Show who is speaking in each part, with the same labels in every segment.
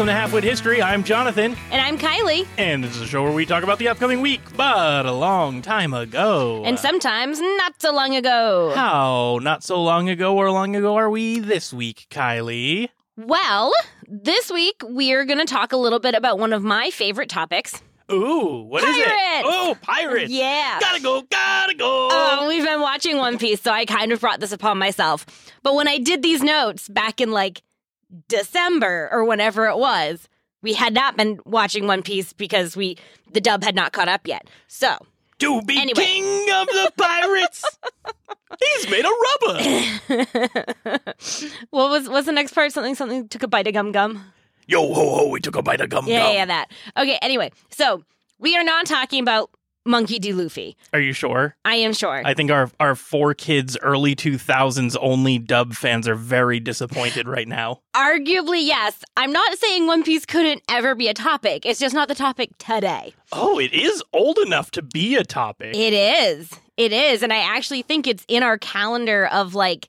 Speaker 1: welcome to Halfwit History. I'm Jonathan,
Speaker 2: And I'm Kiley.
Speaker 1: and this is a show where we talk about the upcoming week, but a long time ago.
Speaker 2: And sometimes not so long ago.
Speaker 1: how not so long ago or long ago are we this week, Kiley?
Speaker 2: Well, this week we're going to talk a little bit about one of my favorite topics.
Speaker 1: Ooh, what is it?
Speaker 2: Pirates!
Speaker 1: Oh, pirates!
Speaker 2: Yeah.
Speaker 1: Gotta go, gotta go!
Speaker 2: Um, we've been watching One Piece, so I kind of brought this upon myself. But when I did these notes back in like December or whenever it was, we had not been watching One Piece because we the dub had not caught up yet. So
Speaker 1: to be
Speaker 2: anyway.
Speaker 1: king of the pirates! He's made of rubber!
Speaker 2: what was what's the next part? Something something took a bite of gum gum.
Speaker 1: Yo ho ho, we took a bite of gum
Speaker 2: Yeah,
Speaker 1: gum.
Speaker 2: yeah, that. Okay, anyway, so we are not talking about Monkey D. Luffy.
Speaker 1: Are you sure?
Speaker 2: I am sure.
Speaker 1: I think our our four kids early 2000s only dub fans are very disappointed right now.
Speaker 2: Arguably, yes. I'm not saying One Piece couldn't ever be a topic. It's just not the topic today.
Speaker 1: Oh, it is old enough to be a topic.
Speaker 2: It is. It is. And I actually think it's in our calendar of like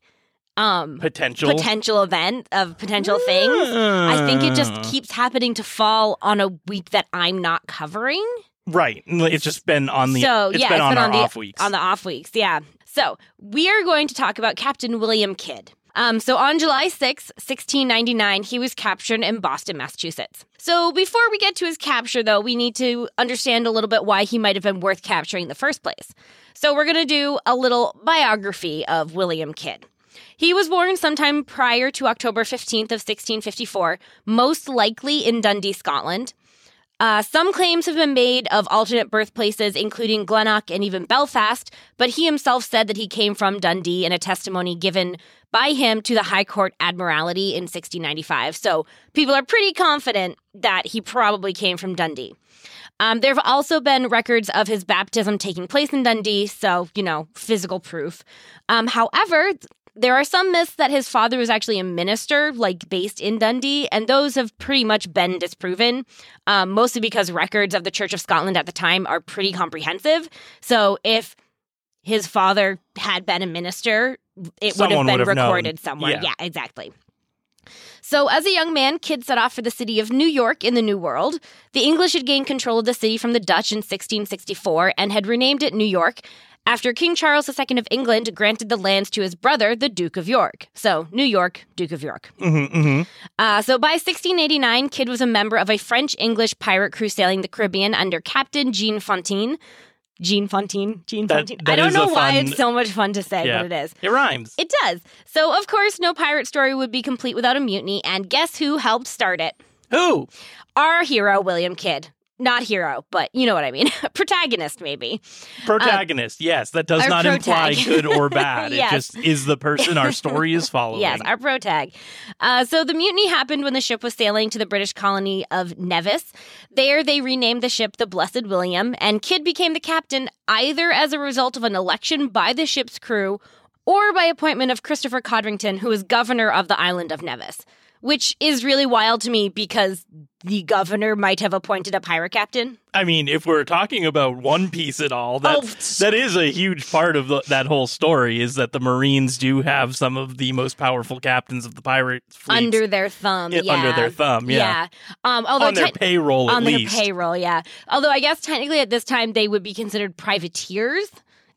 Speaker 2: um
Speaker 1: potential.
Speaker 2: potential event of potential things. I think it just
Speaker 1: Ah.
Speaker 2: keeps happening to fall on a week that I'm not covering.
Speaker 1: Right. It's just been on the
Speaker 2: so
Speaker 1: it's
Speaker 2: yeah,
Speaker 1: been
Speaker 2: it's
Speaker 1: on
Speaker 2: been
Speaker 1: our
Speaker 2: on the
Speaker 1: off weeks.
Speaker 2: on the off weeks. Yeah. So we are going to talk about Captain William Kidd. Um, so on July 6, 1699, he was captured in Boston, Massachusetts. So before we get to his capture, though, we need to understand a little bit why he might have been worth capturing in the first place. So we're going to do a little biography of William Kidd. He was born sometime prior to October 15th of 1654, most likely in Dundee, Scotland. Uh, some claims have been made of alternate birthplaces, including Greenock and even Belfast, but he himself said that he came from Dundee in a testimony given by him to the High Court Admiralty in 1695. So people are pretty confident that he probably came from Dundee. Um, there have also been records of his baptism taking place in Dundee, so, you know, physical proof. Um, however, there are some myths that his father was actually a minister, like based in Dundee, and those have pretty much been disproven, um, mostly because records of the Church of Scotland at the time are pretty comprehensive. So if his father had been a minister, it would have been
Speaker 1: have known.
Speaker 2: recorded somewhere.
Speaker 1: Yeah.
Speaker 2: yeah, exactly. So, as a young man, Kidd set off for the city of New York in the New World. The English had gained control of the city from the Dutch in 1664 and had renamed it New York after King Charles II of England granted the lands to his brother, the Duke of York. So, New York, Duke of York.
Speaker 1: hmm hmm
Speaker 2: Uh, so, by 1689, Kidd was a member of a French English pirate crew sailing the Caribbean under Captain Jean Fontaine. Jean Fontaine? Jean
Speaker 1: That-
Speaker 2: Fontaine?
Speaker 1: that
Speaker 2: I don't know why
Speaker 1: fun-
Speaker 2: it's so much fun to say,
Speaker 1: Yeah.
Speaker 2: but it is.
Speaker 1: It rhymes.
Speaker 2: It does. So, of course, no pirate story would be complete without a mutiny, and guess who helped start it?
Speaker 1: Who?
Speaker 2: Our hero, William Kidd. Not hero, but you know what I mean. Protagonist, maybe.
Speaker 1: Protagonist. yes, that does not imply good or bad.
Speaker 2: Yes.
Speaker 1: It just is the person our story is following.
Speaker 2: Yes, our protag. Uh, so the mutiny happened when the ship was sailing to the British colony of Nevis. There, they renamed the ship the Blessed William, and Kidd became the captain either as a result of an election by the ship's crew or by appointment of Christopher Codrington, who was governor of the island of Nevis. Which is really wild to me because the governor might have appointed a pirate captain.
Speaker 1: I mean, if we're talking about One Piece at all, that
Speaker 2: Oh,
Speaker 1: that is a huge part of the, that whole story. Is that the Marines do have some of the most powerful captains of the pirate fleets
Speaker 2: Under their thumb,
Speaker 1: i-
Speaker 2: yeah.
Speaker 1: under their thumb, yeah,
Speaker 2: Um, although
Speaker 1: on their
Speaker 2: te-
Speaker 1: payroll at
Speaker 2: on their
Speaker 1: least.
Speaker 2: payroll, yeah. Although I guess technically at this time they would be considered privateers,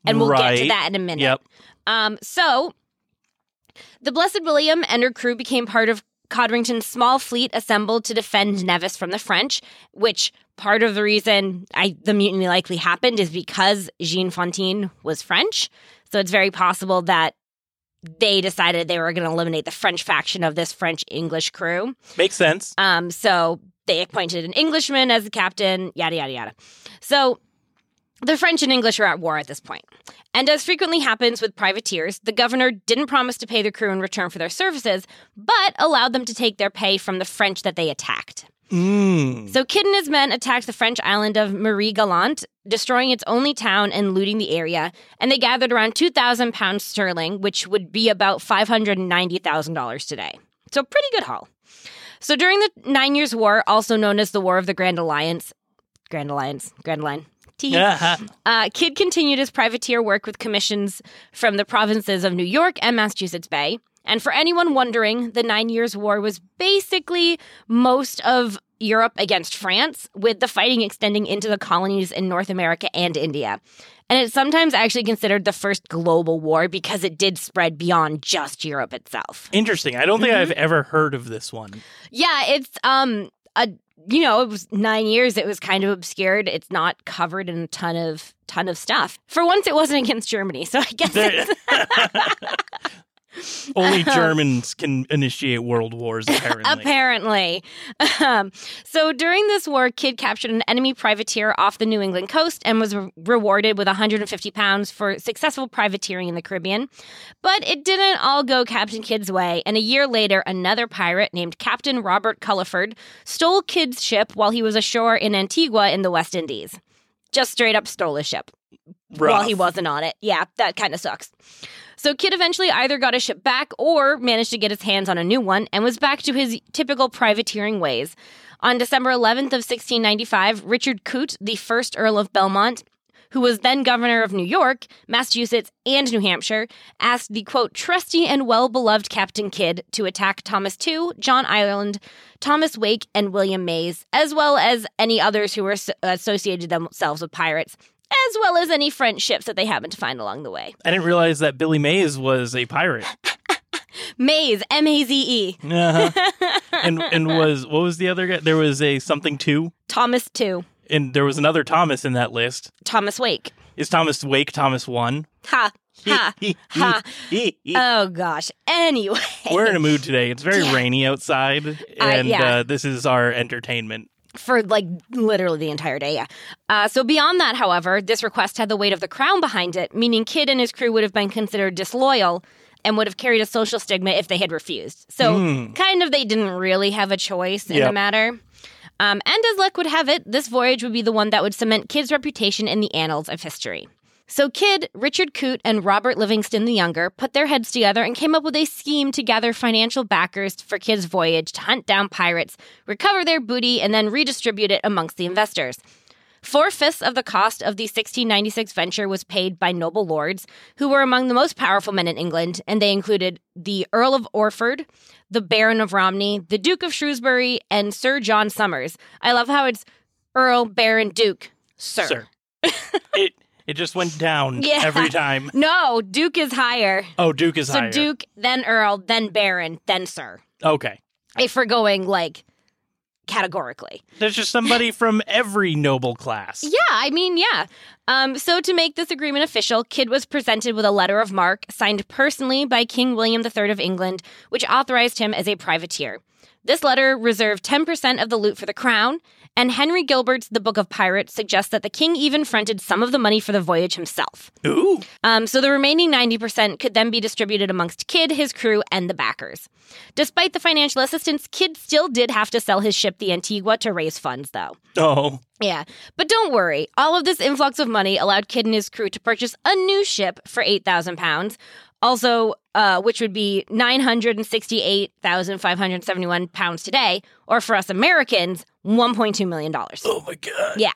Speaker 2: and we'll get to that in a minute.
Speaker 1: Yep.
Speaker 2: Um, so the Blessed William and her crew became part of Codrington's small fleet assembled to defend Nevis from the French, which part of the reason I the mutiny likely happened is because Jean Fontaine was French. So it's very possible that they decided they were going to eliminate the French faction of this French English crew.
Speaker 1: Makes sense.
Speaker 2: Um, so they appointed an Englishman as the captain, yada, yada, yada. So the French and English are at war at this point. And as frequently happens with privateers, the governor didn't promise to pay the crew in return for their services, but allowed them to take their pay from the French that they attacked.
Speaker 1: Mm.
Speaker 2: So Kidd and his men attacked the French island of Marie Galante, destroying its only town and looting the area. And they gathered around 2,000 pounds sterling, which would be about $590,000 today. So pretty good haul. So during the Nine Years' War, also known as the War of the Grand Alliance, Grand Alliance, Grand Line. Uh, Kidd continued his privateer work with commissions from the provinces of New York and Massachusetts Bay. And for anyone wondering, the Nine Years' War was basically most of Europe against France, with the fighting extending into the colonies in North America and India. And it's sometimes actually considered the first global war because it did spread beyond just Europe itself.
Speaker 1: Interesting. I don't think
Speaker 2: Mhm.
Speaker 1: I've ever heard of this one.
Speaker 2: Yeah, it's um a you know, it was 9 years it was kind of obscured. It's not covered in a ton of ton of stuff. For once it wasn't against Germany. So I guess
Speaker 1: There- Only Germans can initiate world wars, apparently.
Speaker 2: Apparently. Um, so during this war, Kidd captured an enemy privateer off the New England coast and was re- rewarded with 150 pounds for successful privateering in the Caribbean. But it didn't all go Captain Kidd's way, and a year later, another pirate named Captain Robert Culliford stole Kidd's ship while he was ashore in Antigua in the West Indies. Just straight up stole his ship while he wasn't on it. Yeah, that kind of sucks. So Kidd eventually either got his ship back or managed to get his hands on a new one and was back to his typical privateering ways. On December 11th of 1695, Richard Coote, the first Earl of Belmont, who was then governor of New York, Massachusetts, and New Hampshire, asked the quote, trusty and well beloved Captain Kidd to attack Thomas Tew, John Ireland, Thomas Wake, and William Maze, as well as any others who were associated themselves with pirates, as well as any French ships that they happened to find along the way.
Speaker 1: I didn't realize that Billy Mays was a pirate.
Speaker 2: Maze, M A Z E.
Speaker 1: Uh-huh. and and was what was the other guy? There was a something two,
Speaker 2: Thomas Tew,
Speaker 1: and there was another Thomas in that list.
Speaker 2: Thomas Wake.
Speaker 1: Is Thomas Wake Thomas one?
Speaker 2: Ha, ha. ha. Oh gosh. Anyway.
Speaker 1: We're in a mood today. It's very
Speaker 2: Yeah.
Speaker 1: rainy outside, and
Speaker 2: yeah.
Speaker 1: uh, this is our entertainment.
Speaker 2: For like literally the entire day. Yeah. Uh, so beyond that, however, this request had the weight of the crown behind it, meaning Kidd and his crew would have been considered disloyal and would have carried a social stigma if they had refused. So
Speaker 1: Hmm.
Speaker 2: kind of they didn't really have a choice in
Speaker 1: Yep.
Speaker 2: the matter. Um, and as luck would have it, this voyage would be the one that would cement Kidd's reputation in the annals of history. So Kidd, Richard Coote, and Robert Livingston the Younger put their heads together and came up with a scheme to gather financial backers for Kidd's voyage to hunt down pirates, recover their booty, and then redistribute it amongst the investors. Four fifths of the cost of the 1696 venture was paid by noble lords, who were among the most powerful men in England, and they included the Earl of Orford, the Baron of Romney, the Duke of Shrewsbury, and Sir John Somers. I love how it's Earl, Baron, Duke, Sir.
Speaker 1: Sir. it it just went down
Speaker 2: Yeah.
Speaker 1: every time.
Speaker 2: No, Duke is higher.
Speaker 1: Oh, Duke is
Speaker 2: so
Speaker 1: higher.
Speaker 2: So Duke, then Earl, then Baron, then Sir.
Speaker 1: Okay.
Speaker 2: If we're going like categorically.
Speaker 1: There's just somebody from every noble class.
Speaker 2: Yeah, I mean, yeah. Um, so to make this agreement official, Kidd was presented with a letter of marque signed personally by King William III of England, which authorized him as a privateer. This letter reserved 10% of the loot for the crown, and Henry Gilbert's The Book of Pirates suggests that the king even fronted some of the money for the voyage himself.
Speaker 1: Ooh.
Speaker 2: Um, so the remaining 90% could then be distributed amongst Kidd, his crew, and the backers. Despite the financial assistance, Kidd still did have to sell his ship, the Antigua, to raise funds, though.
Speaker 1: Oh.
Speaker 2: Yeah, but don't worry. All of this influx of money allowed Kidd and his crew to purchase a new ship for 8,000 pounds. Also, uh, which would be 968,571 pounds today, or for us Americans, $1.2 million.
Speaker 1: Oh my god.
Speaker 2: Yeah.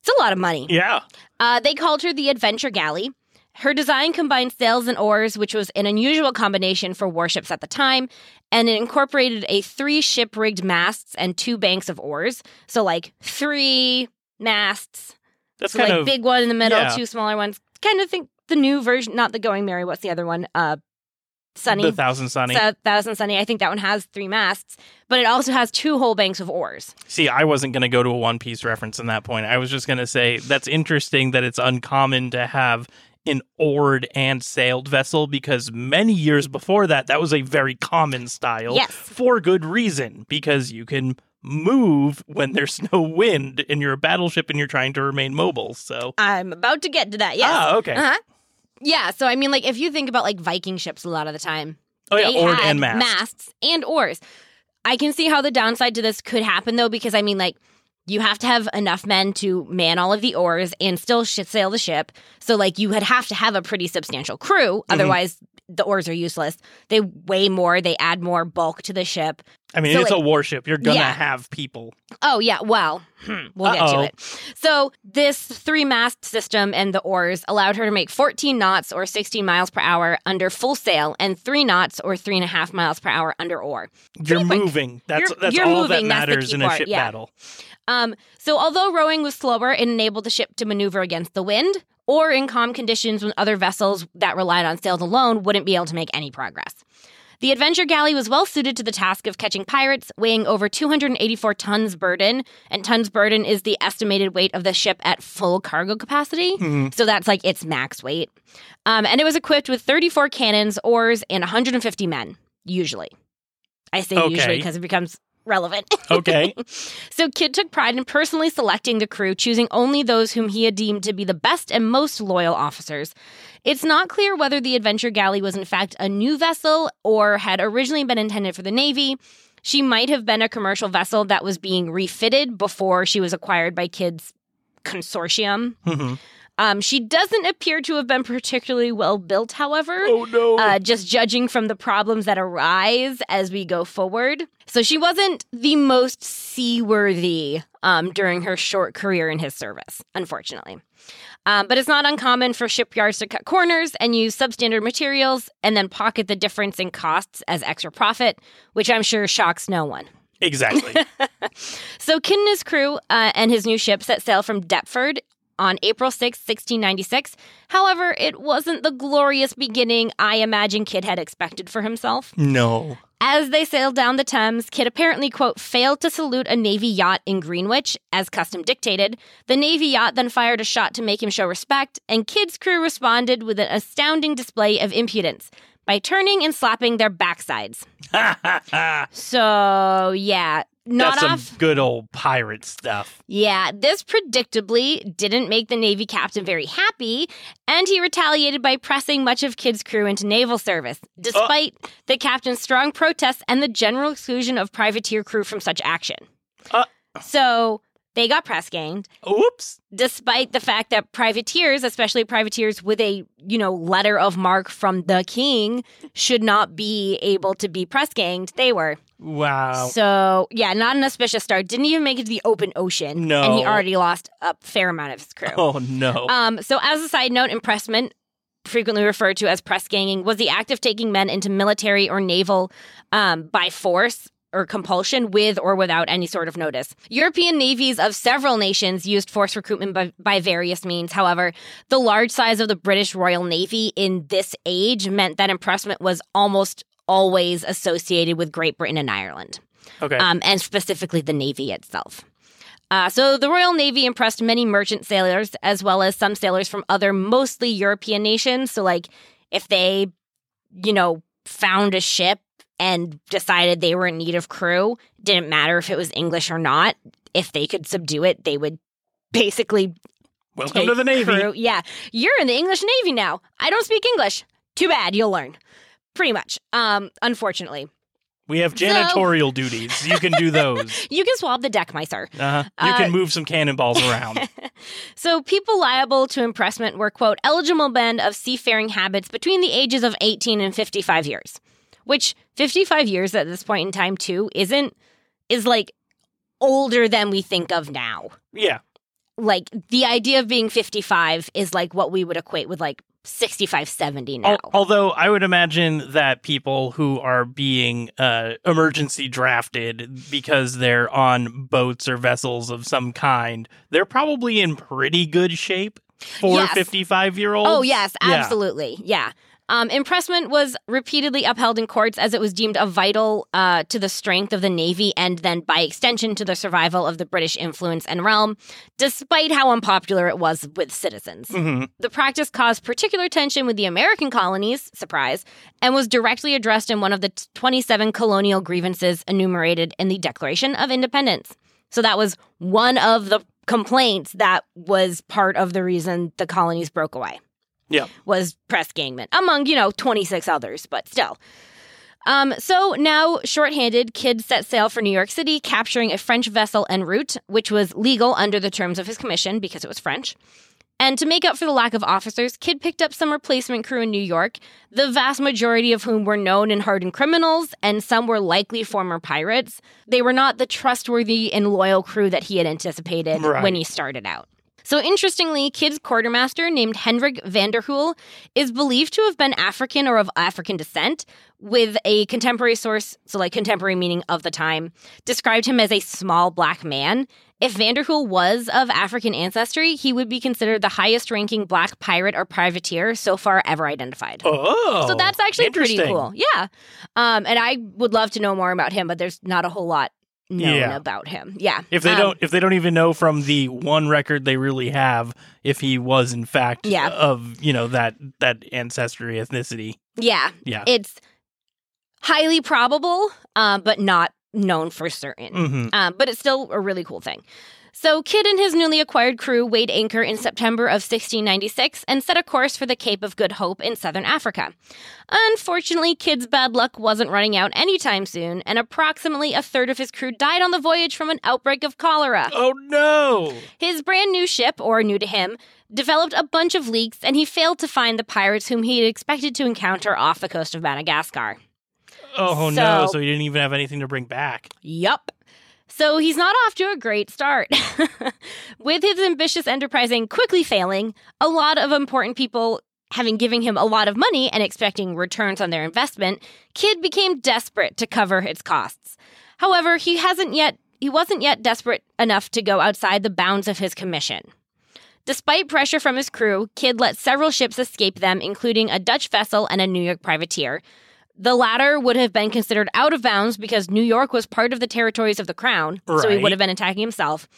Speaker 2: It's a lot of money.
Speaker 1: Yeah.
Speaker 2: Uh, they called her the Adventure Galley. Her design combined sails and oars, which was an unusual combination for warships at the time, and it incorporated a three ship rigged masts and two banks of oars. So, like three masts,
Speaker 1: That's
Speaker 2: so
Speaker 1: kind
Speaker 2: like
Speaker 1: of
Speaker 2: big one in the middle,
Speaker 1: yeah.
Speaker 2: two smaller ones. Kind of think the new version, not the Going Merry. What's the other one? Uh, Sunny.
Speaker 1: the thousand sunny.
Speaker 2: Thou- Thousand Sunny. I think that one has three masts, but it also has two whole banks of oars.
Speaker 1: See, I wasn't going to go to a One Piece reference in that point. I was just going to say that's interesting that it's uncommon to have an oared and sailed vessel because many years before that, that was a very common style
Speaker 2: Yes.
Speaker 1: for good reason because you can move when there's no wind and you're a battleship and you're trying to remain mobile. So,
Speaker 2: I'm about to get to that. Yes.
Speaker 1: ah, okay.
Speaker 2: Uh-huh. Yeah, so I mean, like if you think about like Viking ships, a lot of the time,
Speaker 1: oh, yeah, oared and mast.
Speaker 2: masts and oars. I can see how the downside to this could happen though, because I mean, like you have to have enough men to man all of the oars and still sh- sail the ship. So like you would have to have a pretty substantial crew,
Speaker 1: Mm-hmm.
Speaker 2: The oars are useless. They weigh more, they add more bulk to the ship.
Speaker 1: I mean,
Speaker 2: So,
Speaker 1: it's
Speaker 2: like-
Speaker 1: a warship. You're gonna
Speaker 2: Yeah.
Speaker 1: have people.
Speaker 2: Oh, yeah. Well, hmm, we'll get to it. So, this three mast system and the oars allowed her to make 14 knots or 16 miles per hour under full sail and three knots or three and a half miles per hour under oar.
Speaker 1: You're
Speaker 2: quick.
Speaker 1: moving. That's
Speaker 2: You're-
Speaker 1: that's
Speaker 2: you're
Speaker 1: all
Speaker 2: moving,
Speaker 1: that matters in a ship
Speaker 2: yeah.
Speaker 1: battle.
Speaker 2: Um, so, although rowing was slower, it enabled the ship to maneuver against the wind or in calm conditions when other vessels that relied on sails alone wouldn't be able to make any progress. The Adventure Galley was well suited to the task of catching pirates, weighing over 284 tons burden. And tons burden is the estimated weight of the ship at full cargo capacity.
Speaker 1: Mhm.
Speaker 2: So that's like its max weight. Um, and it was equipped with 34 cannons, oars, and 150 men, usually. I say usually because it becomes relevant.
Speaker 1: Okay.
Speaker 2: So Kidd took pride in personally selecting the crew, choosing only those whom he had deemed to be the best and most loyal officers. It's not clear whether the Adventure Galley was in fact a new vessel or had originally been intended for the Navy. She might have been a commercial vessel that was being refitted before she was acquired by Kidd's consortium.
Speaker 1: Mhm.
Speaker 2: Um, she doesn't appear to have been particularly well built, however
Speaker 1: oh no.
Speaker 2: uh, just judging from the problems that arise as we go forward. So she wasn't the most seaworthy um, during her short career in his service, unfortunately. Um, but it's not uncommon for shipyards to cut corners and use substandard materials and then pocket the difference in costs as extra profit, which I'm sure shocks no one.
Speaker 1: exactly.
Speaker 2: So Kidd and his crew uh, and his new ship set sail from Deptford on April 6, 1696. However, it wasn't the glorious beginning I imagine Kidd had expected for himself.
Speaker 1: no.
Speaker 2: As they sailed down the Thames, Kidd apparently, quote, failed to salute a Navy yacht in Greenwich, as custom dictated. The Navy yacht then fired a shot to make him show respect, and Kidd's crew responded with an astounding display of impudence by turning and slapping their backsides. So, yeah, not
Speaker 1: That's
Speaker 2: off.
Speaker 1: some good old pirate stuff.
Speaker 2: Yeah, this predictably didn't make the Navy captain very happy, and he retaliated by pressing much of Kidd's crew into naval service, despite the captain's strong protests and the general exclusion of privateer crew from such action.
Speaker 1: Uh.
Speaker 2: So they got press ganged,
Speaker 1: Oops.
Speaker 2: despite the fact that privateers, especially privateers with a you know letter of marque from the king, should not be able to be press ganged. They were.
Speaker 1: Wow.
Speaker 2: So yeah, not an auspicious start. Didn't even make it to the open ocean.
Speaker 1: No.
Speaker 2: and he already lost a fair amount of his crew.
Speaker 1: Oh no.
Speaker 2: Um, so as a side note, impressment, frequently referred to as press ganging, was the act of taking men into military or naval um, by force or compulsion with or without any sort of notice. European navies of several nations used forced recruitment by, by various means. However, the large size of the British Royal Navy in this age meant that impressment was almost always associated with Great Britain and Ireland
Speaker 1: okay.
Speaker 2: um, and specifically the Navy itself. Uh, so the Royal Navy impressed many merchant sailors as well as some sailors from other mostly European nations. So, like, if they, you know, found a ship and decided they were in need of crew, didn't matter if it was English or not. If they could subdue it, they would basically
Speaker 1: Welcome to the Navy.
Speaker 2: crew. Yeah, you're in the English Navy now. I don't speak English. Too bad. You'll learn. Pretty much. Um, unfortunately,
Speaker 1: We have janitorial duties. You can do those.
Speaker 2: you can swab the deck, my sir.
Speaker 1: Uh-huh. You
Speaker 2: Uh,
Speaker 1: can move some cannonballs around.
Speaker 2: So, people liable to impressment were, quote, eligible men of seafaring habits between the ages of 18 and 55 years, which 55 years at this point in time, too, isn't, is like older than we think of now.
Speaker 1: yeah.
Speaker 2: Like, the idea of being 55 is like what we would equate with like 65, 70 now.
Speaker 1: Al- although I would imagine that people who are being uh, emergency drafted because they're on boats or vessels of some kind, they're probably in pretty good shape for
Speaker 2: Yes.
Speaker 1: 55 year olds.
Speaker 2: Oh, yes,
Speaker 1: Yeah.
Speaker 2: absolutely. Yeah. Um, impressment was repeatedly upheld in courts as it was deemed a vital uh, to the strength of the Navy and then, by extension, to the survival of the British influence and realm, despite how unpopular it was with citizens.
Speaker 1: Mhm.
Speaker 2: The practice caused particular tension with the American colonies, surprise, and was directly addressed in one of the 27 colonial grievances enumerated in the Declaration of Independence. So that was one of the complaints that was part of the reason the colonies broke away
Speaker 1: Yeah.
Speaker 2: was press gangman, among, you know, 26 others, but still. Um, so now, shorthanded, Kidd set sail for New York City, capturing a French vessel en route, which was legal under the terms of his commission because it was French. And to make up for the lack of officers, Kidd picked up some replacement crew in New York, the vast majority of whom were known and hardened criminals, and some were likely former pirates. They were not the trustworthy and loyal crew that he had anticipated
Speaker 1: Right.
Speaker 2: when he started out. So interestingly, Kidd's quartermaster named Hendrik van der Heul is believed to have been African or of African descent, with a contemporary source, so like contemporary meaning of the time, described him as a small black man. If van der Heul was of African ancestry, he would be considered the highest ranking black pirate or privateer so far ever identified.
Speaker 1: Oh,
Speaker 2: so that's actually pretty cool. Yeah. Um, and I would love to know more about him, but there's not a whole lot known
Speaker 1: Yeah.
Speaker 2: about him. Yeah.
Speaker 1: If they
Speaker 2: Um,
Speaker 1: don't, if they don't even know from the one record they really have, if he was in fact
Speaker 2: Yeah.
Speaker 1: of you know that that ancestry ethnicity,
Speaker 2: Yeah.
Speaker 1: yeah,
Speaker 2: It's highly probable, uh, but not known for certain.
Speaker 1: hmm
Speaker 2: Um, but it's still a really cool thing. So, Kidd and his newly acquired crew weighed anchor in September of 1696 and set a course for the Cape of Good Hope in southern Africa. Unfortunately, Kidd's bad luck wasn't running out anytime soon, and approximately a third of his crew died on the voyage from an outbreak of cholera.
Speaker 1: Oh no!
Speaker 2: His brand new ship, or new to him, developed a bunch of leaks, and he failed to find the pirates whom he had expected to encounter off the coast of Madagascar.
Speaker 1: Oh no!
Speaker 2: So-
Speaker 1: So he didn't even have anything to bring back.
Speaker 2: Yup. So he's not off to a great start. With his ambitious enterprising quickly failing, a lot of important people having given him a lot of money and expecting returns on their investment, Kidd became desperate to cover its costs. However, he hasn't yet he wasn't yet desperate enough to go outside the bounds of his commission. Despite pressure from his crew, Kidd let several ships escape them, including a Dutch vessel and a New York privateer. The latter would have been considered out of bounds because New York was part of the territories of the crown, so he would have been attacking himself.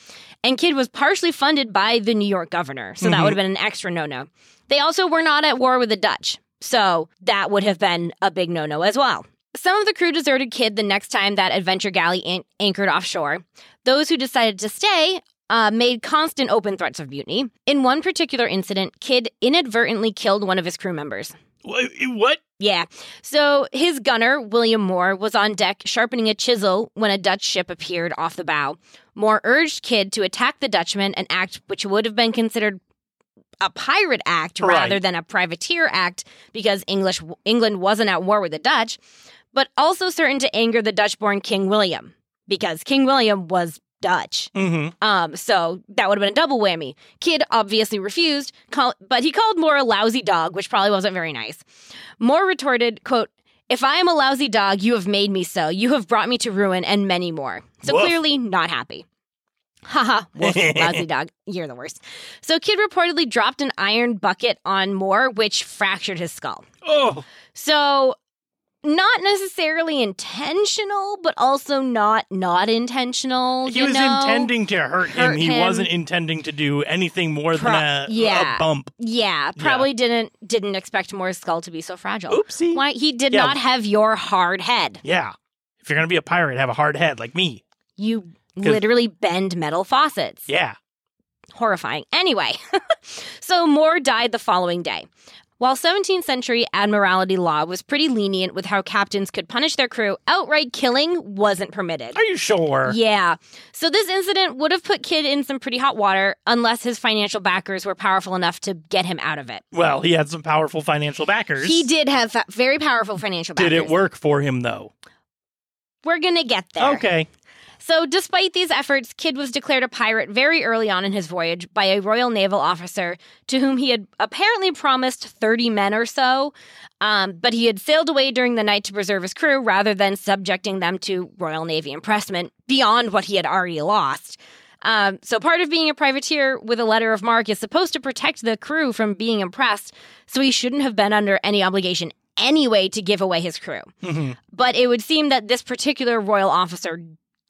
Speaker 2: And Kidd was partially funded by the New York governor, so that
Speaker 1: Mhm.
Speaker 2: would have been an extra no no. They also were not at war with the Dutch, so that would have been a big no no as well. Some of the crew deserted Kidd the next time that adventure galley an- anchored offshore. Those who decided to stay uh, made constant open threats of mutiny. In one particular incident, Kidd inadvertently killed one of his crew members.
Speaker 1: What?
Speaker 2: Yeah. So his gunner, William Moore, was on deck sharpening a chisel when a Dutch ship appeared off the bow. Moore urged Kidd to attack the Dutchman, an act which would have been considered a pirate act rather than a privateer act because English England wasn't at war with the Dutch, but also certain to anger the Dutch-born King William because King William was Dutch.
Speaker 1: hmm
Speaker 2: Um, so that would have been a double whammy. Kidd obviously refused, call, but he called Moore a lousy dog, which probably wasn't very nice. Moore retorted, quote, if I am a lousy dog, you have made me so. You have brought me to ruin and many more. So
Speaker 1: Woof.
Speaker 2: clearly not happy. Haha, lousy dog. You're the worst. So Kidd reportedly dropped an iron bucket on Moore, which fractured his skull.
Speaker 1: Oh,
Speaker 2: So not necessarily intentional, but also not not intentional.
Speaker 1: he was
Speaker 2: know?
Speaker 1: intending to hurt,
Speaker 2: Hurt
Speaker 1: him. He
Speaker 2: him.
Speaker 1: wasn't intending to do anything more
Speaker 2: Pro-
Speaker 1: than a,
Speaker 2: yeah.
Speaker 1: a bump.
Speaker 2: Yeah, probably didn't didn't expect Moore's skull to be so fragile.
Speaker 1: Oopsie.
Speaker 2: Why he did
Speaker 1: Yeah.
Speaker 2: not have your hard head.
Speaker 1: Yeah. If you're gonna be a pirate, have a hard head like me.
Speaker 2: You literally bend metal faucets.
Speaker 1: Yeah.
Speaker 2: Horrifying. Anyway, so Moore died the following day. While 17th century admiralty law was pretty lenient with how captains could punish their crew, outright killing wasn't permitted.
Speaker 1: Are you sure?
Speaker 2: Yeah. So this incident would have put Kidd in some pretty hot water unless his financial backers were powerful enough to get him out of it.
Speaker 1: Well, he had some powerful financial backers.
Speaker 2: He did have fa- very powerful financial backers.
Speaker 1: Did it work for him though?
Speaker 2: We're going to get there.
Speaker 1: Okay.
Speaker 2: So, despite these efforts, Kidd was declared a pirate very early on in his voyage by a Royal Naval officer to whom he had apparently promised 30 men or so. Um, but he had sailed away during the night to preserve his crew rather than subjecting them to Royal Navy impressment beyond what he had already lost. Um, so, part of being a privateer with a letter of marque is supposed to protect the crew from being impressed, so he shouldn't have been under any obligation anyway to give away his crew.
Speaker 1: Mhm.
Speaker 2: But it would seem that this particular royal officer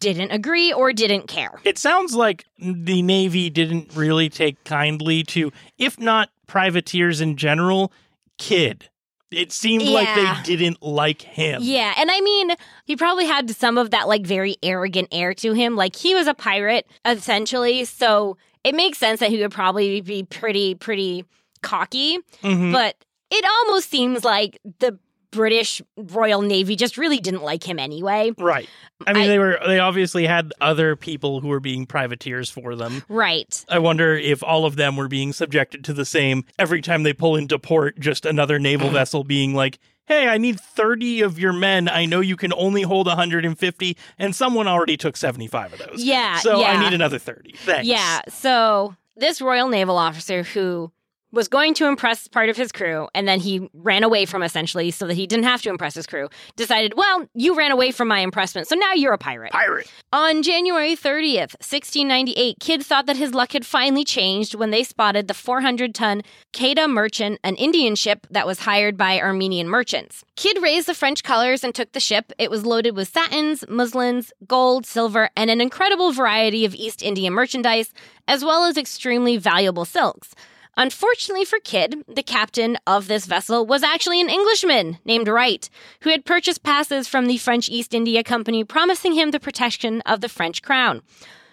Speaker 2: didn't agree or didn't care.
Speaker 1: It sounds like the Navy didn't really take kindly to, if not privateers in general, Kidd. It seemed like they didn't like him.
Speaker 2: Yeah, and I mean, he probably had some of that like very arrogant air to him. Like he was a pirate essentially, so it makes sense that he would probably be pretty pretty cocky,
Speaker 1: Mhm.
Speaker 2: but it almost seems like the British Royal Navy just really didn't like him anyway.
Speaker 1: Right. I mean,
Speaker 2: I-
Speaker 1: they were they obviously had other people who were being privateers for them.
Speaker 2: Right.
Speaker 1: I wonder if all of them were being subjected to the same every time they pull into port, just another naval vessel being like, "Hey, I need 30 of your men. I know you can only hold 150 and someone already took 75 of those."
Speaker 2: Yeah,
Speaker 1: So I need another 30. Thanks.
Speaker 2: Yeah. So this Royal Naval officer who was going to impress part of his crew and then he ran away from essentially so that he didn't have to impress his crew decided well you ran away from my impressment so now you're a pirate.
Speaker 1: Pirate.
Speaker 2: on january 30th 1698 kidd thought that his luck had finally changed when they spotted the 400-ton Quedagh merchant an indian ship that was hired by armenian merchants. Kidd raised the french colors and took the ship. It was loaded with satins muslins gold silver and an incredible variety of east indian merchandise as well as extremely valuable silks Unfortunately for Kidd, the captain of this vessel was actually an Englishman named Wright, who had purchased passes from the French East India Company, promising him the protection of the French crown.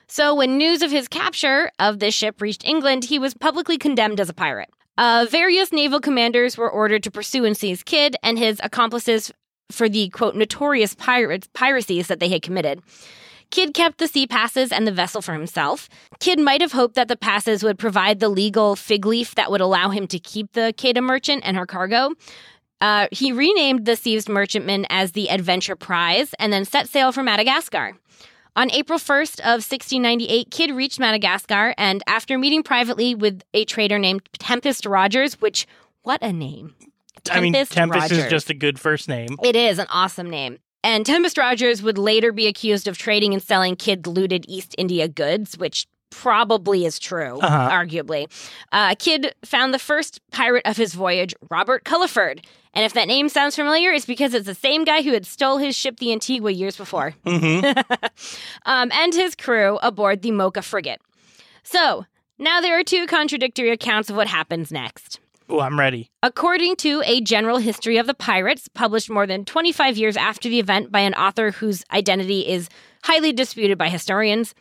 Speaker 2: So, when news of his capture of this ship reached England, he was publicly condemned as a pirate. Uh, various naval commanders were ordered to pursue and seize Kidd and his accomplices for the quote notorious pirates piracies that they had committed. Kidd kept the sea passes and the vessel for himself. Kidd might have hoped that the passes would provide the legal fig leaf that would allow him to keep the Quedagh merchant and her cargo. Uh, he renamed the seized merchantman as the Adventure Prize and then set sail for Madagascar. On April 1st of 1698, Kidd reached Madagascar and after meeting privately with a trader named Tempest Rogers, which, what a name.
Speaker 1: I mean,
Speaker 2: Tempest
Speaker 1: Tempest is just a good first name.
Speaker 2: It is an awesome name. And Tempest Rogers would later be accused of trading and selling Kidd looted East India goods, which probably is true,
Speaker 1: Uh-huh.
Speaker 2: arguably. Uh, Kidd found the first pirate of his voyage, Robert Culliford. And if that name sounds familiar, it's because it's the same guy who had stole his ship, the Antigua, years before.
Speaker 1: hmm
Speaker 2: um, and his crew aboard the Mocha frigate. So, now there are two contradictory accounts of what happens next.
Speaker 1: Oh, I'm ready.
Speaker 2: According to a general history of the pirates, published more than 25 years after the event by an author whose identity is highly disputed by historians,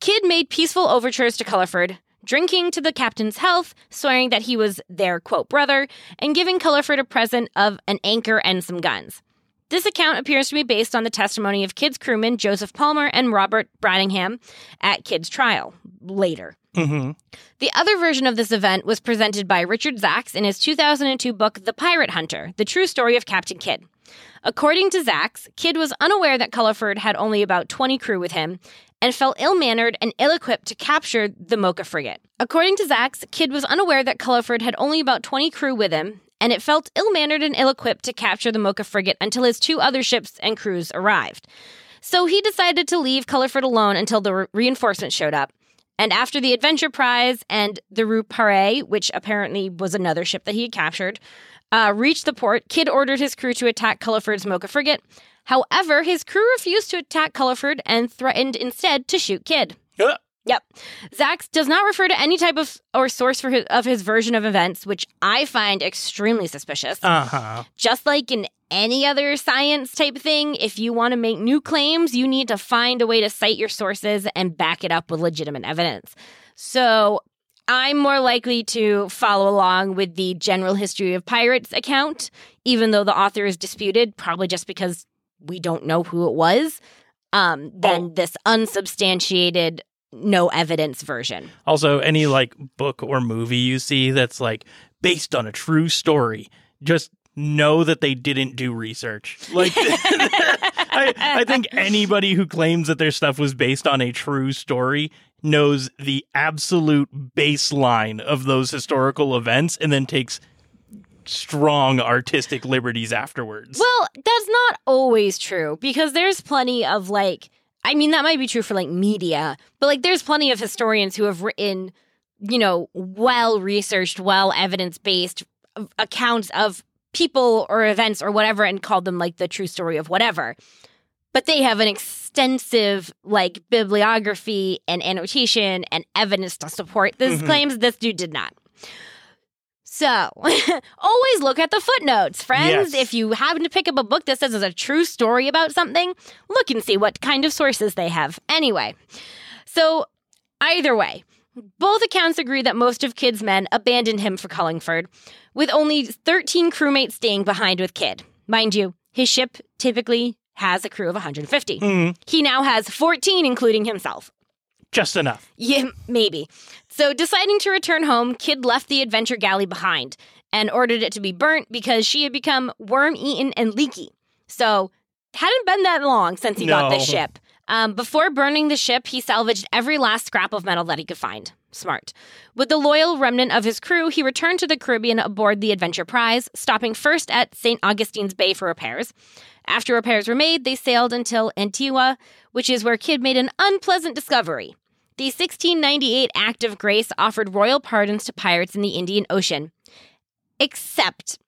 Speaker 2: Kidd made peaceful overtures to Culliford, drinking to the captain's health, swearing that he was their quote brother, and giving Culliford a present of an anchor and some guns. This account appears to be based on the testimony of Kidd's crewmen Joseph Palmer and Robert Bradinham at Kidd's trial later.
Speaker 1: hmm
Speaker 2: The other version of this event was presented by Richard Zacks in his 2002 book, The Pirate Hunter The True Story of Captain Kidd. According to Zacks, Kidd was unaware that Culliford had only about 20 crew with him and felt ill mannered and ill equipped to capture the Mocha frigate. According to Zacks, Kidd was unaware that Culliford had only about 20 crew with him and it felt ill mannered and ill equipped to capture the Mocha frigate until his two other ships and crews arrived. So he decided to leave Culliford alone until the re- reinforcements showed up. And after the Adventure Prize and the Rupare, which apparently was another ship that he had captured, uh, reached the port, Kidd ordered his crew to attack Culliford's Mocha frigate. However, his crew refused to attack Culliford and threatened instead to shoot Kidd.
Speaker 1: Uh,
Speaker 2: Yep. Zacks does not refer to any type of or source for his, of his version of events, which I find extremely suspicious.
Speaker 1: uh-huh.
Speaker 2: Just like in any other science type thing, if you want to make new claims, you need to find a way to cite your sources and back it up with legitimate evidence. So I'm more likely to follow along with the general history of pirates account, even though the author is disputed, probably just because we don't know who it was, um, than
Speaker 1: Oh.
Speaker 2: this unsubstantiated, no evidence version.
Speaker 1: Also, any like book or movie you see that's like based on a true story, just know that they didn't do research. Like, I, I think anybody who claims that their stuff was based on a true story knows the absolute baseline of those historical events and then takes strong artistic liberties afterwards.
Speaker 2: Well, that's not always true because there's plenty of like, I mean, that might be true for like media, but like there's plenty of historians who have written, you know, well researched, well evidence based accounts of people or events or whatever and called them like the true story of whatever. But they have an extensive like bibliography and annotation and evidence to support these
Speaker 1: Mhm.
Speaker 2: claims. This dude did not. So, always look at the footnotes, friends.
Speaker 1: Yes.
Speaker 2: If you happen to pick up a book that says it's a true story about something, look and see what kind of sources they have. Anyway, so either way, both accounts agree that most of Kidd's men abandoned him for Culliford, with only 13 crewmates staying behind with Kidd. Mind you, his ship typically has a crew of 150.
Speaker 1: Hmm,
Speaker 2: He now has 14, including himself.
Speaker 1: Just enough.
Speaker 2: Yeah, maybe. So, deciding to return home, Kidd left the adventure galley behind and ordered it to be burnt because she had become worm eaten and leaky. So, hadn't been that long since he got this ship. Um, before burning the ship, he salvaged every last scrap of metal that he could find. Smart. With the loyal remnant of his crew, he returned to the Caribbean aboard the Adventure Prize, stopping first at St. Augustine's Bay for repairs. After repairs were made, they sailed until Antigua, which is where Kidd made an unpleasant discovery. The 1698 Act of Grace offered royal pardons to pirates in the Indian Ocean, except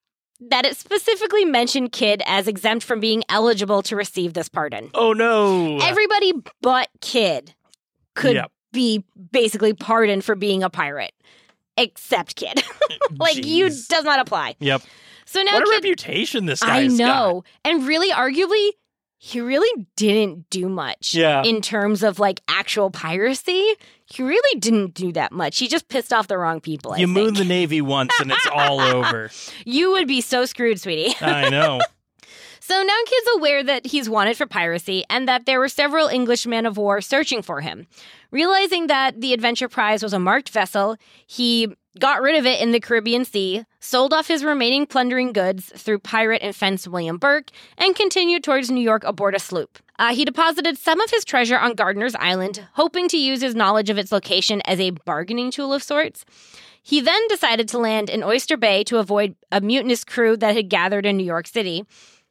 Speaker 2: that it specifically mentioned Kidd as exempt from being eligible to receive this pardon.
Speaker 1: Oh no.
Speaker 2: Everybody but Kidd could
Speaker 1: Yep.
Speaker 2: be basically pardoned for being a pirate, except Kidd. like you does not apply.
Speaker 1: Yep.
Speaker 2: So now
Speaker 1: What a
Speaker 2: Kidd,
Speaker 1: reputation this
Speaker 2: I
Speaker 1: guy's got.
Speaker 2: know, and really, arguably, he really didn't do much.
Speaker 1: Yeah.
Speaker 2: In terms of like actual piracy, he really didn't do that much. He just pissed off the wrong people. I
Speaker 1: You moon
Speaker 2: think.
Speaker 1: the Navy once and it's all over.
Speaker 2: you would be so screwed, sweetie.
Speaker 1: I know.
Speaker 2: So now Kidd's aware that he's wanted for piracy and that there were several English men of war searching for him. Realizing that the Adventure Prize was a marked vessel, he got rid of it in the Caribbean Sea, sold off his remaining plundering goods through pirate and fence William Burke, and continued towards New York aboard a sloop. Uh, he deposited some of his treasure on Gardiner's Island, hoping to use his knowledge of its location as a bargaining tool of sorts. He then decided to land in Oyster Bay to avoid a mutinous crew that had gathered in New York City.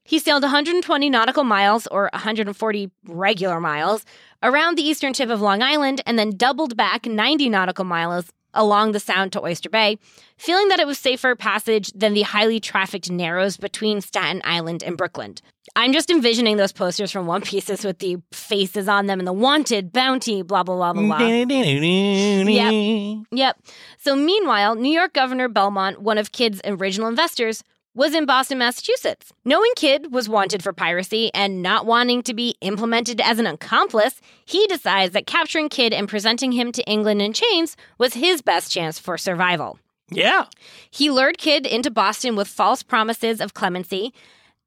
Speaker 2: He sailed 120 nautical miles, or 140 regular miles, around the eastern tip of Long Island and then doubled back 90 nautical miles along the Sound to Oyster Bay, feeling that it was safer passage than the highly trafficked narrows between Staten Island and Brooklyn. I'm just envisioning those posters from One Pieces with the faces on them and the wanted, bounty, blah, blah, blah, blah, blah.
Speaker 1: Yep.
Speaker 2: Yep. So meanwhile, New York Governor Belmont, one of Kidd's original investors, was in Boston, Massachusetts. Knowing Kidd was wanted for piracy and not wanting to be implemented as an accomplice, he decides that capturing Kidd and presenting him to England in chains was his best chance for survival.
Speaker 1: Yeah.
Speaker 2: He lured Kidd into Boston with false promises of clemency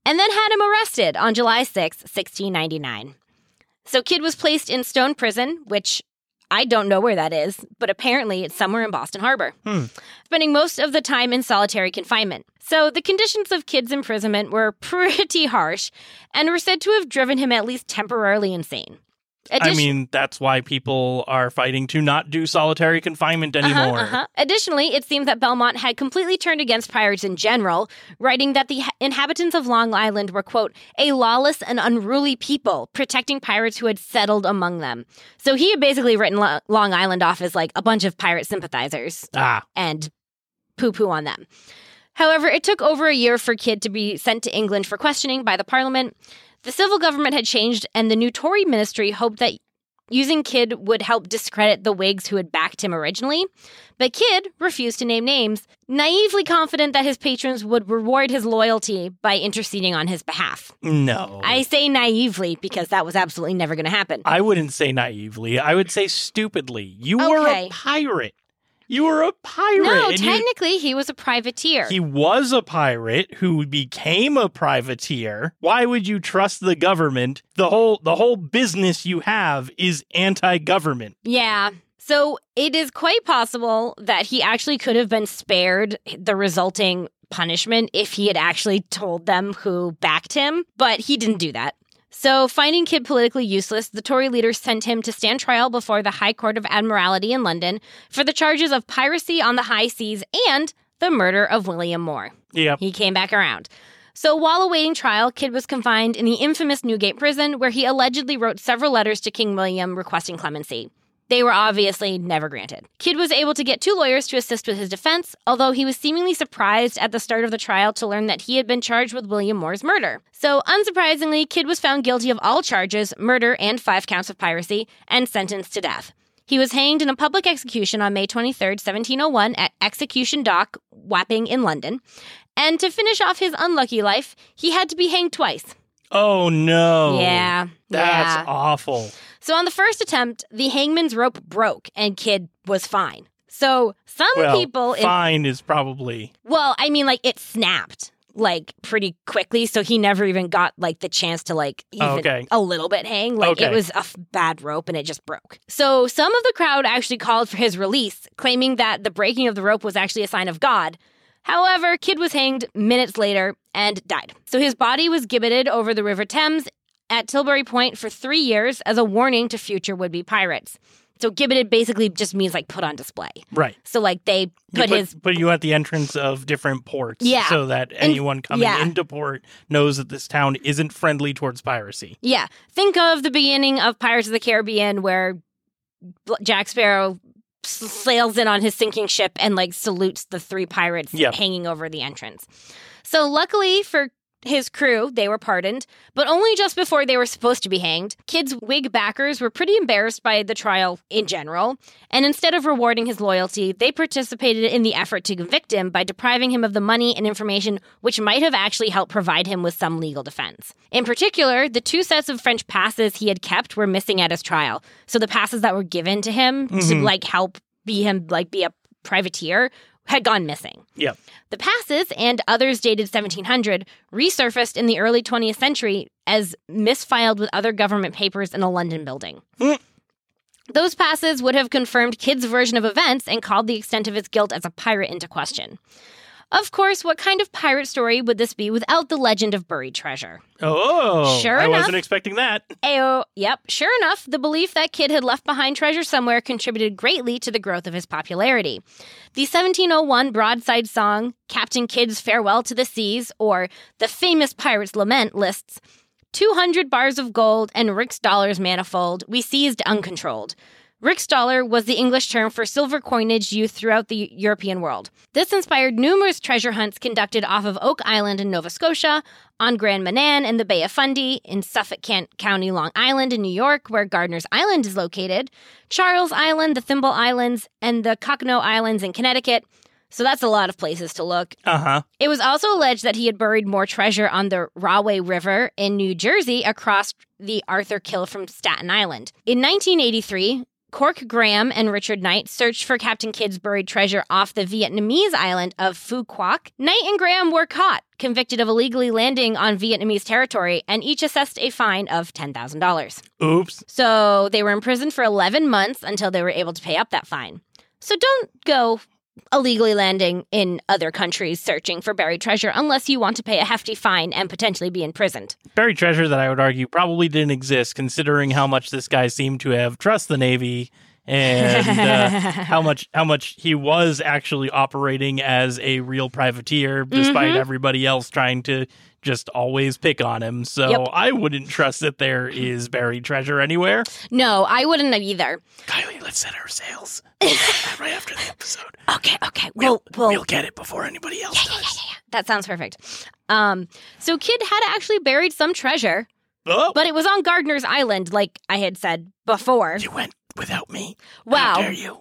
Speaker 2: and then had him arrested on July 6, 1699. So Kidd was placed in Stone Prison, which I don't know where that is, but apparently it's somewhere in Boston Harbor,
Speaker 1: Hmm.
Speaker 2: spending most of the time in solitary confinement. So the conditions of Kidd's imprisonment were pretty harsh and were said to have driven him at least temporarily insane.
Speaker 1: I mean, that's why people are fighting to not do solitary confinement
Speaker 2: Uh-huh,
Speaker 1: anymore.
Speaker 2: uh-huh. Additionally, it seems that Belmont had completely turned against pirates in general, writing that the ha- inhabitants of Long Island were, quote, a lawless and unruly people, protecting pirates who had settled among them. So he had basically written Lo- Long Island off as like a bunch of pirate sympathizers
Speaker 1: Ah,
Speaker 2: and poo poo on them. However, it took over a year for Kidd to be sent to England for questioning by the Parliament. The civil government had changed, and the new Tory ministry hoped that using Kidd would help discredit the Whigs who had backed him originally. But Kidd refused to name names, naively confident that his patrons would reward his loyalty by interceding on his behalf.
Speaker 1: no.
Speaker 2: I say naively because that was absolutely never going to happen.
Speaker 1: I wouldn't say naively. I would say stupidly. You were a pirate. You were a pirate.
Speaker 2: no,
Speaker 1: and you-
Speaker 2: technically, he was a privateer.
Speaker 1: he was a pirate who became a privateer. Why would you trust the government? The whole the whole business you have is anti-government.
Speaker 2: Yeah. So it is quite possible that he actually could have been spared the resulting punishment if he had actually told them who backed him, but he didn't do that. So, finding Kidd politically useless, the Tory leaders sent him to stand trial before the High Court of Admiralty in London for the charges of piracy on the high seas and the murder of William Moore.
Speaker 1: Yep.
Speaker 2: He came back around. So while awaiting trial, Kidd was confined in the infamous Newgate prison, where he allegedly wrote several letters to King William requesting clemency. They were obviously never granted. Kidd was able to get two lawyers to assist with his defense, although he was seemingly surprised at the start of the trial to learn that he had been charged with William Moore's murder. So, unsurprisingly, Kidd was found guilty of all charges murder and five counts of piracy and sentenced to death. He was hanged in a public execution on May 23, 1701, at Execution Dock, Wapping in London. And to finish off his unlucky life, he had to be hanged twice.
Speaker 1: Oh no.
Speaker 2: yeah.
Speaker 1: That's
Speaker 2: yeah.
Speaker 1: awful.
Speaker 2: So on the first attempt, the hangman's rope broke and Kidd was fine. So some
Speaker 1: Well,
Speaker 2: people, in,
Speaker 1: fine is probably
Speaker 2: well, I mean, like it snapped like pretty quickly, so he never even got like the chance to like even
Speaker 1: Oh, okay.
Speaker 2: a little bit hang. Like it was a f- bad rope and it just broke. So some of the crowd actually called for his release, claiming that the breaking of the rope was actually a sign of God. However, Kidd was hanged minutes later and died. So his body was gibbeted over the River Thames at Tilbury Point for three years as a warning to future would be pirates. So gibbeted basically just means like put on display.
Speaker 1: right.
Speaker 2: So like they put,
Speaker 1: put,
Speaker 2: his
Speaker 1: put you at the entrance of different ports,
Speaker 2: Yeah.
Speaker 1: so that anyone coming
Speaker 2: yeah.
Speaker 1: into port knows that this town isn't friendly towards piracy.
Speaker 2: yeah. Think of the beginning of Pirates of the Caribbean where Jack Sparrow sails in on his sinking ship and like salutes the three pirates
Speaker 1: Yep.
Speaker 2: hanging over the entrance. So luckily for his crew, they were pardoned, but only just before they were supposed to be hanged. Kidd's Whig backers were pretty embarrassed by the trial in general, and instead of rewarding his loyalty, they participated in the effort to convict him by depriving him of the money and information which might have actually helped provide him with some legal defense. In particular, the two sets of French passes he had kept were missing at his trial. So the passes that were given to him to
Speaker 1: Mhm.
Speaker 2: like help be him like be a privateer had gone missing.
Speaker 1: Yep.
Speaker 2: The passes and others dated 1700 resurfaced in the early 20th century as misfiled with other government papers in a London building.
Speaker 1: Hmm.
Speaker 2: Those passes would have confirmed Kidd's version of events and called the extent of his guilt as a pirate into question. Of course, what kind of pirate story would this be without the legend of buried treasure?
Speaker 1: Oh,
Speaker 2: Sure
Speaker 1: I
Speaker 2: enough.
Speaker 1: wasn't expecting that.
Speaker 2: Ayo, yep, sure enough, the belief that Kidd had left behind treasure somewhere contributed greatly to the growth of his popularity. The 1701 broadside song, Captain Kidd's Farewell to the Seas, or the famous Pirate's Lament, lists 200 bars of gold and rix dollars manifold we seized uncontrolled. Rix dollar was the English term for silver coinage used throughout the European world. This inspired numerous treasure hunts conducted off of Oak Island in Nova Scotia, on Grand Manan in the Bay of Fundy, in Suffolk County, Long Island in New York, where Gardiner's Island is located, Charles Island, the Thimble Islands, and the Cockenoe Islands in Connecticut. So that's a lot of places to look.
Speaker 1: Uh huh.
Speaker 2: It was also alleged that he had buried more treasure on the Rahway River in New Jersey across the Arthur Kill from Staten Island. In 1983, Cork Graham and Richard Knight searched for Captain Kidd's buried treasure off the Vietnamese island of Phu Quoc. Knight and Graham were caught, convicted of illegally landing on Vietnamese territory, and each assessed a fine of $10,000.
Speaker 1: Oops.
Speaker 2: So they were imprisoned for 11 months until they were able to pay up that fine. So don't go illegally landing in other countries searching for buried treasure unless you want to pay a hefty fine and potentially be imprisoned.
Speaker 1: Buried treasure that I would argue probably didn't exist, considering how much this guy seemed to have trust the Navy and uh, how much how much he was actually operating as a real privateer, despite
Speaker 2: Mhm.
Speaker 1: everybody else trying to just always pick on him. So
Speaker 2: Yep.
Speaker 1: I wouldn't trust that there is buried treasure anywhere.
Speaker 2: No, I wouldn't have either.
Speaker 1: Kiley, let's set our sails right after the episode.
Speaker 2: Okay, okay. Well, well,
Speaker 1: We'll get it before anybody else yeah, does.
Speaker 2: that sounds perfect. Um, so Kidd had actually buried some treasure,
Speaker 1: Oh,
Speaker 2: but it was on Gardiner's Island, like I had said before.
Speaker 1: you went without me. How
Speaker 2: Wow,
Speaker 1: dare you?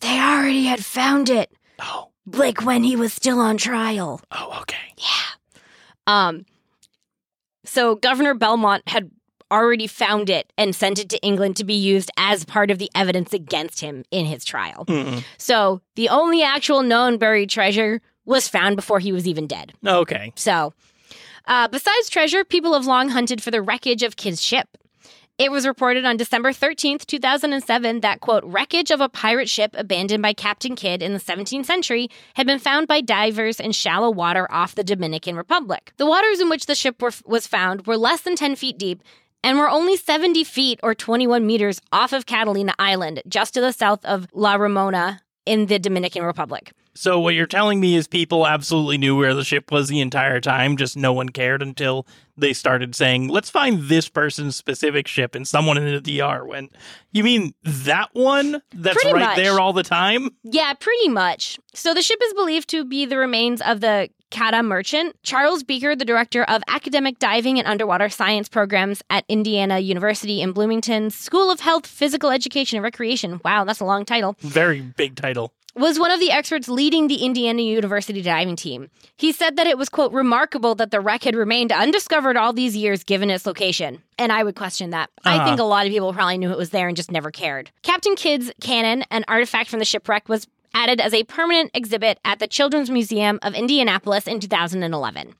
Speaker 2: they already had found it,
Speaker 1: Oh,
Speaker 2: like when he was still on trial.
Speaker 1: oh, okay.
Speaker 2: Um, so Governor Bellomont had already found it and sent it to England to be used as part of the evidence against him in his trial.
Speaker 1: Mm-mm.
Speaker 2: So the only actual known buried treasure was found before he was even dead.
Speaker 1: Okay.
Speaker 2: So, uh, besides treasure, people have long hunted for the wreckage of Kidd's ship. It was reported on December 13th, 2007, that, quote, wreckage of a pirate ship abandoned by Captain Kidd in the 17th century had been found by divers in shallow water off the Dominican Republic. The waters in which the ship were, was found were less than 10 feet deep and were only 70 feet or 21 meters off of Catalina Island, just to the south of La Romana in the Dominican Republic.
Speaker 1: So what you're telling me is people absolutely knew where the ship was the entire time, just no one cared until they started saying, "Let's find this person's specific ship," and someone in the DR went, "You mean that one that's
Speaker 2: Pretty
Speaker 1: right
Speaker 2: much.
Speaker 1: there all the time?"
Speaker 2: Yeah, pretty much. So the ship is believed to be the remains of the Quedagh Merchant. Charles Beeker, the director of academic diving and underwater science programs at Indiana University in Bloomington School of Health, Physical Education, and Recreation. Wow, that's a long title.
Speaker 1: Very big title.
Speaker 2: Was one of the experts leading the Indiana University diving team. He said that it was, quote, remarkable that the wreck had remained undiscovered all these years given its location. And I would question that. I
Speaker 1: Uh-huh.
Speaker 2: think a lot of people probably knew it was there and just never cared. Captain Kidd's cannon, an artifact from the shipwreck, was added as a permanent exhibit at the Children's Museum of Indianapolis in 2011.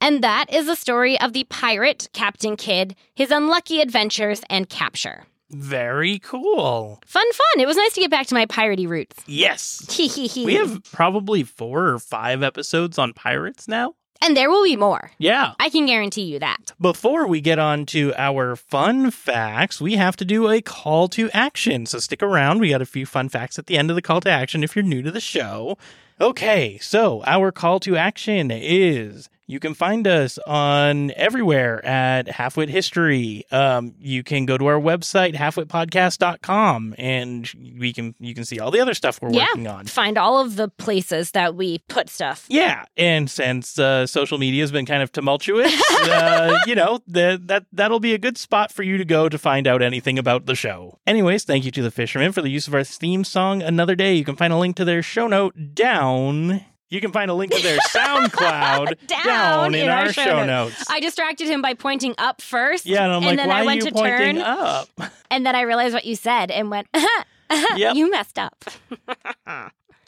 Speaker 2: And that is the story of the pirate, Captain Kidd, his unlucky adventures, and capture.
Speaker 1: Very cool.
Speaker 2: Fun, fun. It was nice to get back to my piratey roots.
Speaker 1: Yes. We have probably four or five episodes on pirates now.
Speaker 2: And there will be more.
Speaker 1: Yeah.
Speaker 2: I can guarantee you that.
Speaker 1: Before we get on to our fun facts, we have to do a call to action. So stick around. We got a few fun facts at the end of the call to action if you're new to the show. Okay, so our call to action is you can find us on everywhere at Halfwit History. Um, you can go to our website, halfwitpodcast.com, and we can you can see all the other stuff we're
Speaker 2: Yeah.
Speaker 1: working on.
Speaker 2: Find all of the places that we put stuff.
Speaker 1: Yeah, and since uh, social media has been kind of tumultuous, uh, you know that that that'll be a good spot for you to go to find out anything about the show. Anyways, thank you to the Fishermen for the use of our theme song "Another Day." You can find a link to their show note down. You can find a link to their SoundCloud
Speaker 2: Down
Speaker 1: in, our, show notes.
Speaker 2: I distracted him by pointing up first.
Speaker 1: yeah, and I'm like,
Speaker 2: then
Speaker 1: why
Speaker 2: I went
Speaker 1: are you
Speaker 2: to
Speaker 1: pointing
Speaker 2: turn,
Speaker 1: up?
Speaker 2: and then I realized what you said and went,
Speaker 1: Yep.
Speaker 2: you messed up.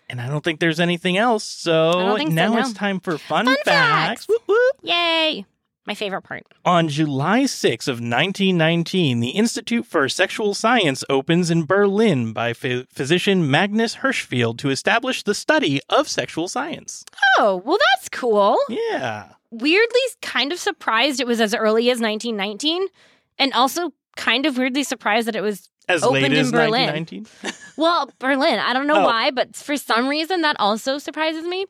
Speaker 1: And I don't think there's anything else. So
Speaker 2: don't so,
Speaker 1: now
Speaker 2: no.
Speaker 1: it's time for fun,
Speaker 2: Fun
Speaker 1: facts.
Speaker 2: facts.
Speaker 1: Whoop, whoop.
Speaker 2: Yay. My favorite part.
Speaker 1: On July 6 of 1919, the Institute for Sexual Science opens in Berlin by ph- physician Magnus Hirschfeld to establish the study of sexual science.
Speaker 2: Oh, well, that's cool.
Speaker 1: Yeah.
Speaker 2: Weirdly, kind of surprised it was as early as 1919, and also kind of weirdly surprised that it was
Speaker 1: As
Speaker 2: Opened
Speaker 1: late
Speaker 2: in
Speaker 1: as
Speaker 2: Berlin.
Speaker 1: 1919.
Speaker 2: Well, Berlin. I don't know
Speaker 1: Oh.
Speaker 2: why, but for some reason that also surprises me.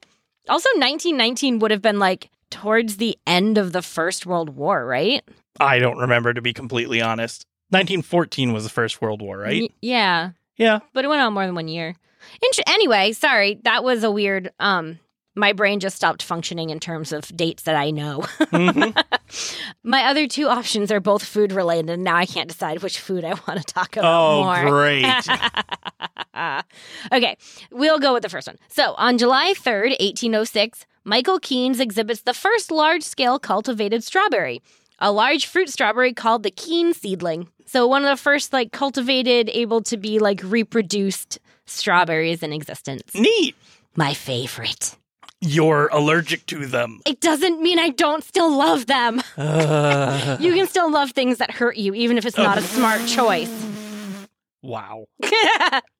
Speaker 2: Also, 1919 would have been like towards the end of the First World War, right?
Speaker 1: I don't remember, to be completely honest. 1914 was the First World War, right?
Speaker 2: Y- yeah,
Speaker 1: Yeah.
Speaker 2: but it went on more than one year. Int- anyway, sorry, that was a weird. Um, my brain just stopped functioning in terms of dates that I know.
Speaker 1: Mhm.
Speaker 2: my other two options are both food related, and now I can't decide which food I want to talk about
Speaker 1: oh,
Speaker 2: more.
Speaker 1: great.
Speaker 2: okay, we'll go with the first one. So, on July 3rd, 1806, Michael Keynes exhibits the first large scale cultivated strawberry, a large fruit strawberry called the Keene seedling. So, one of the first, like, cultivated, able to be, like, reproduced strawberries in existence.
Speaker 1: Neat.
Speaker 2: My favorite.
Speaker 1: You're allergic to them.
Speaker 2: It doesn't mean I don't still love them.
Speaker 1: Uh,
Speaker 2: You can still love things that hurt you, even if it's not a smart choice.
Speaker 1: wow.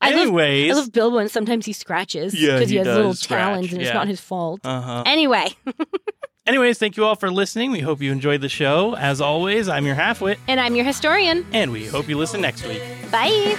Speaker 2: I love
Speaker 1: Anyways.
Speaker 2: I love Bilbo, and sometimes he scratches
Speaker 1: Yeah,
Speaker 2: because he,
Speaker 1: he
Speaker 2: has little
Speaker 1: does scratch,
Speaker 2: talons, and it's not his fault.
Speaker 1: uh-huh.
Speaker 2: Anyway,
Speaker 1: Anyways, thank you all for listening. We hope you enjoyed the show. As always, I'm your halfwit,
Speaker 2: and I'm your historian.
Speaker 1: and we hope you listen next week.
Speaker 2: Bye.